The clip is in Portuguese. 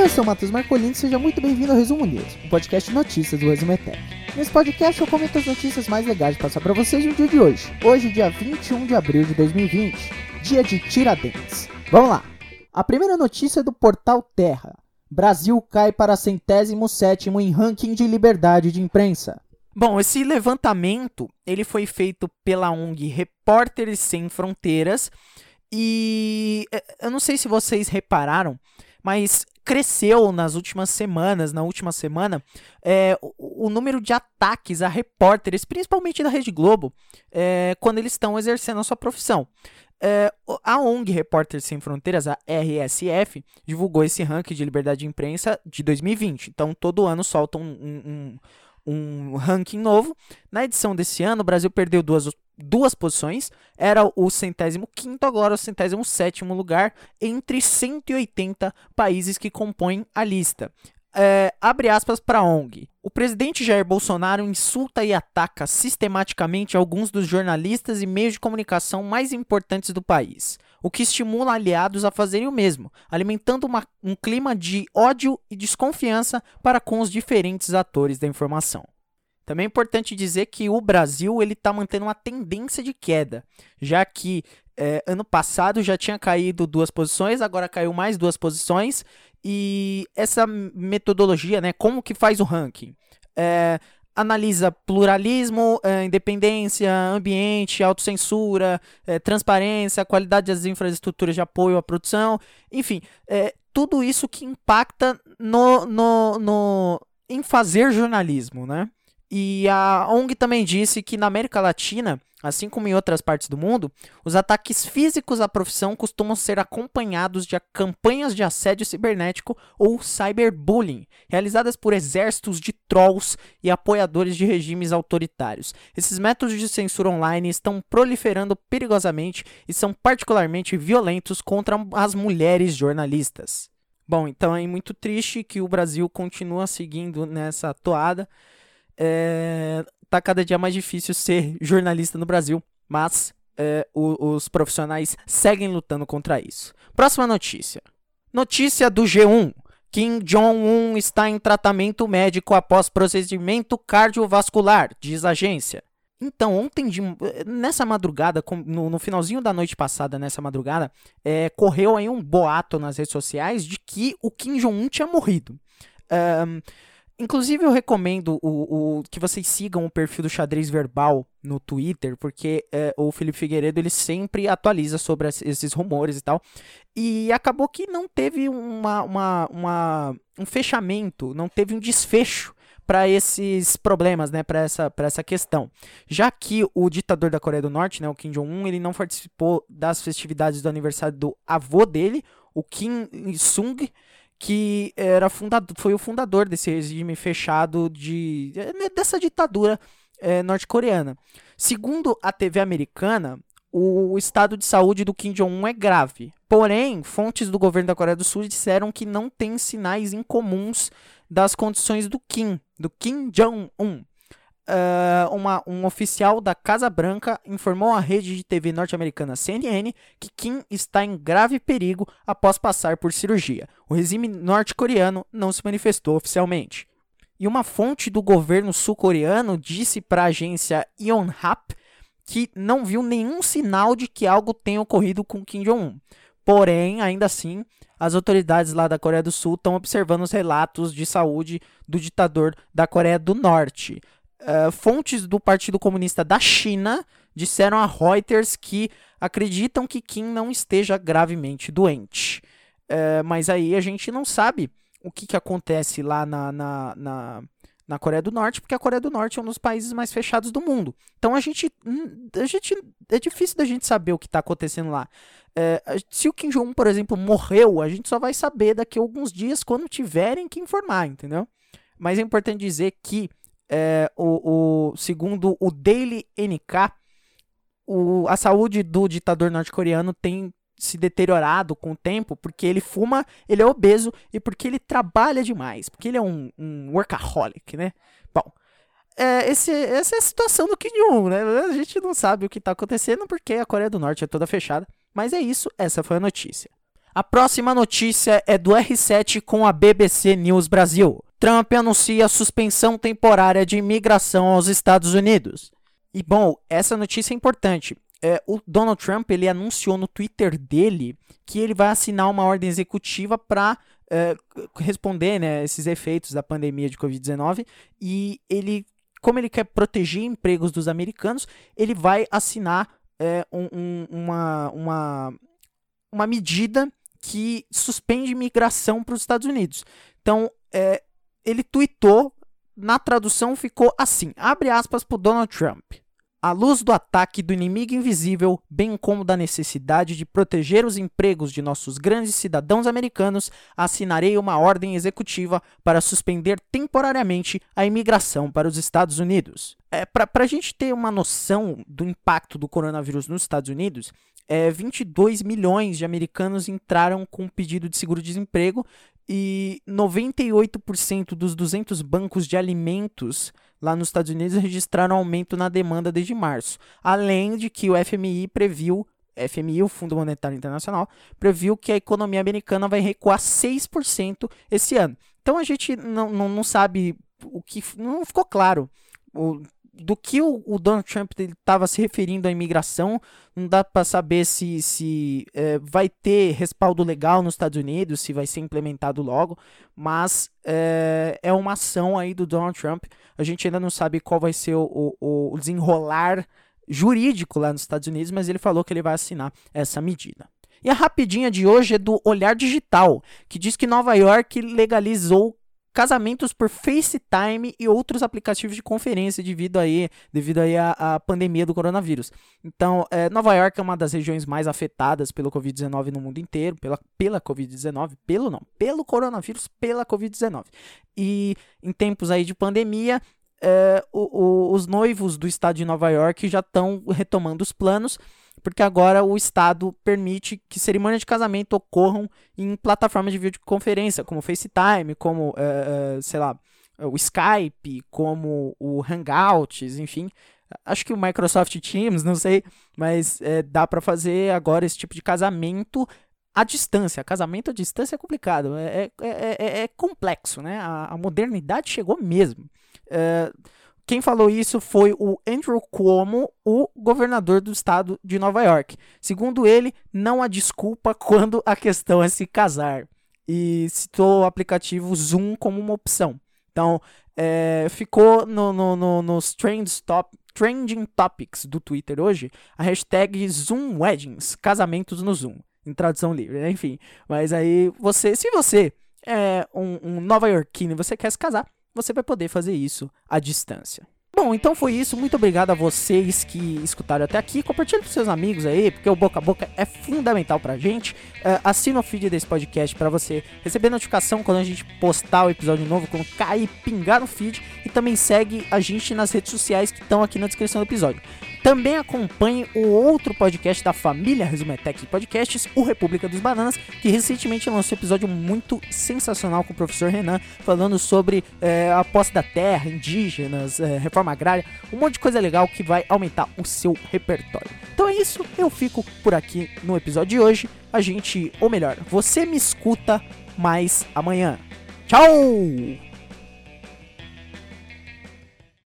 eu sou o Matheus Marcolini e seja muito bem-vindo ao Resumo News, o podcast de notícias do Resumo Tech. Nesse podcast eu comento as notícias mais legais de passar para vocês no dia de hoje. Hoje, dia 21 de abril de 2020, dia de Tiradentes. Vamos lá! A primeira notícia é do portal Terra. Brasil cai para centésimo sétimo em ranking de liberdade de imprensa. Bom, esse levantamento ele foi feito pela ONG Repórteres Sem Fronteiras e eh, eu não sei se vocês repararam, mas cresceu nas últimas semanas, na última semana, é, o, o, número de ataques a repórteres, principalmente da Rede Globo, é, quando eles estão exercendo a sua profissão. É, a ONG Repórteres Sem Fronteiras, a RSF, divulgou esse ranking de liberdade de imprensa de 2020. Então, todo ano soltam um, um, um ranking novo. Na edição desse ano, o Brasil perdeu duas, duas posições. Era o centésimo quinto, agora o centésimo sétimo lugar entre 180 países que compõem a lista. É, abre aspas para ONG. O presidente Jair Bolsonaro insulta e ataca sistematicamente alguns dos jornalistas e meios de comunicação mais importantes do país, o que estimula aliados a fazerem o mesmo, alimentando uma, um clima de ódio e desconfiança para com os diferentes atores da informação. Também é importante dizer que o Brasil ele está mantendo uma tendência de queda, já que é, ano passado já tinha caído duas posições, agora caiu mais duas posições e essa metodologia, né, como que faz o ranking? É, analisa pluralismo, é, independência, ambiente, autocensura, é, transparência, qualidade das infraestruturas de apoio à produção, enfim, é, tudo isso que impacta no, no, no, em fazer jornalismo, né? E a ONG também disse que na América Latina, assim como em outras partes do mundo, os ataques físicos à profissão costumam ser acompanhados de campanhas de assédio cibernético ou cyberbullying, realizadas por exércitos de trolls e apoiadores de regimes autoritários. Esses métodos de censura online estão proliferando perigosamente e são particularmente violentos contra as mulheres jornalistas. Bom, então é muito triste que o Brasil continua seguindo nessa toada é, tá cada dia mais difícil ser jornalista no Brasil, mas é, o, os profissionais seguem lutando contra isso. Próxima notícia. Notícia do G1. Kim Jong-un está em tratamento médico após procedimento cardiovascular, diz a agência. Então, ontem, de, nessa madrugada, no, no, finalzinho da noite passada, nessa madrugada, é, correu aí um boato nas redes sociais de que o Kim Jong-un tinha morrido. Um, Inclusive, eu recomendo o, o, que vocês sigam o perfil do Xadrez Verbal no Twitter, porque é, o Felipe Figueiredo ele sempre atualiza sobre esses rumores e tal. E acabou que não teve uma, uma, uma um fechamento, não teve um desfecho para esses problemas, né, para essa, essa questão. Já que o ditador da Coreia do Norte, né, o Kim Jong-un, ele não participou das festividades do aniversário do avô dele, o Kim Il-sung, que era fundador, foi o fundador desse regime fechado de né, dessa ditadura é, norte-coreana. Segundo a TV americana, o estado de saúde do Kim Jong-un é grave. Porém, fontes do governo da Coreia do Sul disseram que não tem sinais incomuns das condições do Kim, do Kim Jong-un uh, uma, um oficial da Casa Branca informou à rede de TV norte-americana CNN que Kim está em grave perigo após passar por cirurgia. O regime norte-coreano não se manifestou oficialmente. E uma fonte do governo sul-coreano disse para a agência Yonhap que não viu nenhum sinal de que algo tenha ocorrido com Kim Jong-un. Porém, ainda assim, as autoridades lá da Coreia do Sul estão observando os relatos de saúde do ditador da Coreia do Norte. Uh, fontes do Partido Comunista da China disseram a Reuters que acreditam que Kim não esteja gravemente doente. Uh, mas aí a gente não sabe o que, que acontece lá na, na, na, na, Coreia do Norte, porque a Coreia do Norte é um dos países mais fechados do mundo. Então a gente, hum, a gente é difícil da gente saber o que está acontecendo lá. Uh, se o Kim Jong-un, por exemplo, morreu, a gente só vai saber daqui a alguns dias quando tiverem que informar, entendeu? Mas é importante dizer que é, o, o, segundo o Daily NK, o, a saúde do ditador norte-coreano tem se deteriorado com o tempo porque ele fuma, ele é obeso e porque ele trabalha demais, porque ele é um, um workaholic, né? Bom, é, esse, essa é a situação do Kim Jong-un, né? A gente não sabe o que está acontecendo porque a Coreia do Norte é toda fechada, mas é isso, essa foi a notícia. A próxima notícia é do R7 com a BBC News Brasil. Trump anuncia suspensão temporária de imigração aos Estados Unidos. E bom, essa notícia é importante. É, o Donald Trump ele anunciou no Twitter dele que ele vai assinar uma ordem executiva para é, responder né, esses efeitos da pandemia de Covid-19 e ele, como ele quer proteger empregos dos americanos, ele vai assinar é, um, um, uma, uma, uma medida que suspende migração para os Estados Unidos. Então, é, ele tweetou, na tradução ficou assim, abre aspas para Donald Trump. À luz do ataque do inimigo invisível, bem como da necessidade de proteger os empregos de nossos grandes cidadãos americanos, assinarei uma ordem executiva para suspender temporariamente a imigração para os Estados Unidos. É, para a gente ter uma noção do impacto do coronavírus nos Estados Unidos, é, 22 milhões de americanos entraram com pedido de seguro-desemprego e 98% dos 200 bancos de alimentos lá nos Estados Unidos registraram aumento na demanda desde março. Além de que o FMI previu, FMI, o Fundo Monetário Internacional, previu que a economia americana vai recuar 6% esse ano. Então a gente não, não, não sabe o que. Não ficou claro. O, do que o, o Donald Trump estava se referindo à imigração, não dá para saber se, se é, vai ter respaldo legal nos Estados Unidos, se vai ser implementado logo, mas é, é uma ação aí do Donald Trump. A gente ainda não sabe qual vai ser o, o, o desenrolar jurídico lá nos Estados Unidos, mas ele falou que ele vai assinar essa medida. E a rapidinha de hoje é do Olhar Digital, que diz que Nova York legalizou casamentos por FaceTime e outros aplicativos de conferência devido aí, devido aí à, à pandemia do coronavírus. Então, é, Nova York é uma das regiões mais afetadas pelo Covid-19 no mundo inteiro, pela, pela Covid-19, pelo não, pelo coronavírus, pela Covid-19. E em tempos aí de pandemia, é, o, o, os noivos do estado de Nova York já estão retomando os planos porque agora o Estado permite que cerimônias de casamento ocorram em plataformas de videoconferência, como o FaceTime, como, uh, uh, sei lá, o Skype, como o Hangouts, enfim. Acho que o Microsoft Teams, não sei, mas é, dá para fazer agora esse tipo de casamento à distância. Casamento à distância é complicado, é, é, é, é complexo, né? A, a, modernidade chegou mesmo. Quem falou isso foi o Andrew Cuomo, o governador do estado de Nova York. Segundo ele, não há desculpa quando a questão é se casar. E citou o aplicativo Zoom como uma opção. Então, é, ficou no, no, no, nos trends top, trending topics do Twitter hoje a hashtag Zoom Weddings, casamentos no Zoom, em tradução livre, né? enfim. Mas aí você, se você é um, um nova iorquino e você quer se casar, você vai poder fazer isso à distância. Bom, então foi isso. Muito obrigado a vocês que escutaram até aqui. Compartilhe com seus amigos aí, porque o boca a boca é fundamental pra gente. Uh, assina o feed desse podcast para você receber notificação quando a gente postar o episódio novo, quando cair, pingar no feed. E também segue a gente nas redes sociais que estão aqui na descrição do episódio. Também acompanhe o outro podcast da família Resumetec Podcasts, o República dos Bananas, que recentemente lançou um episódio muito sensacional com o professor Renan, falando sobre é, a posse da terra, indígenas, é, reforma agrária, um monte de coisa legal que vai aumentar o seu repertório. Então é isso, eu fico por aqui no episódio de hoje. A gente, ou melhor, você me escuta mais amanhã. Tchau!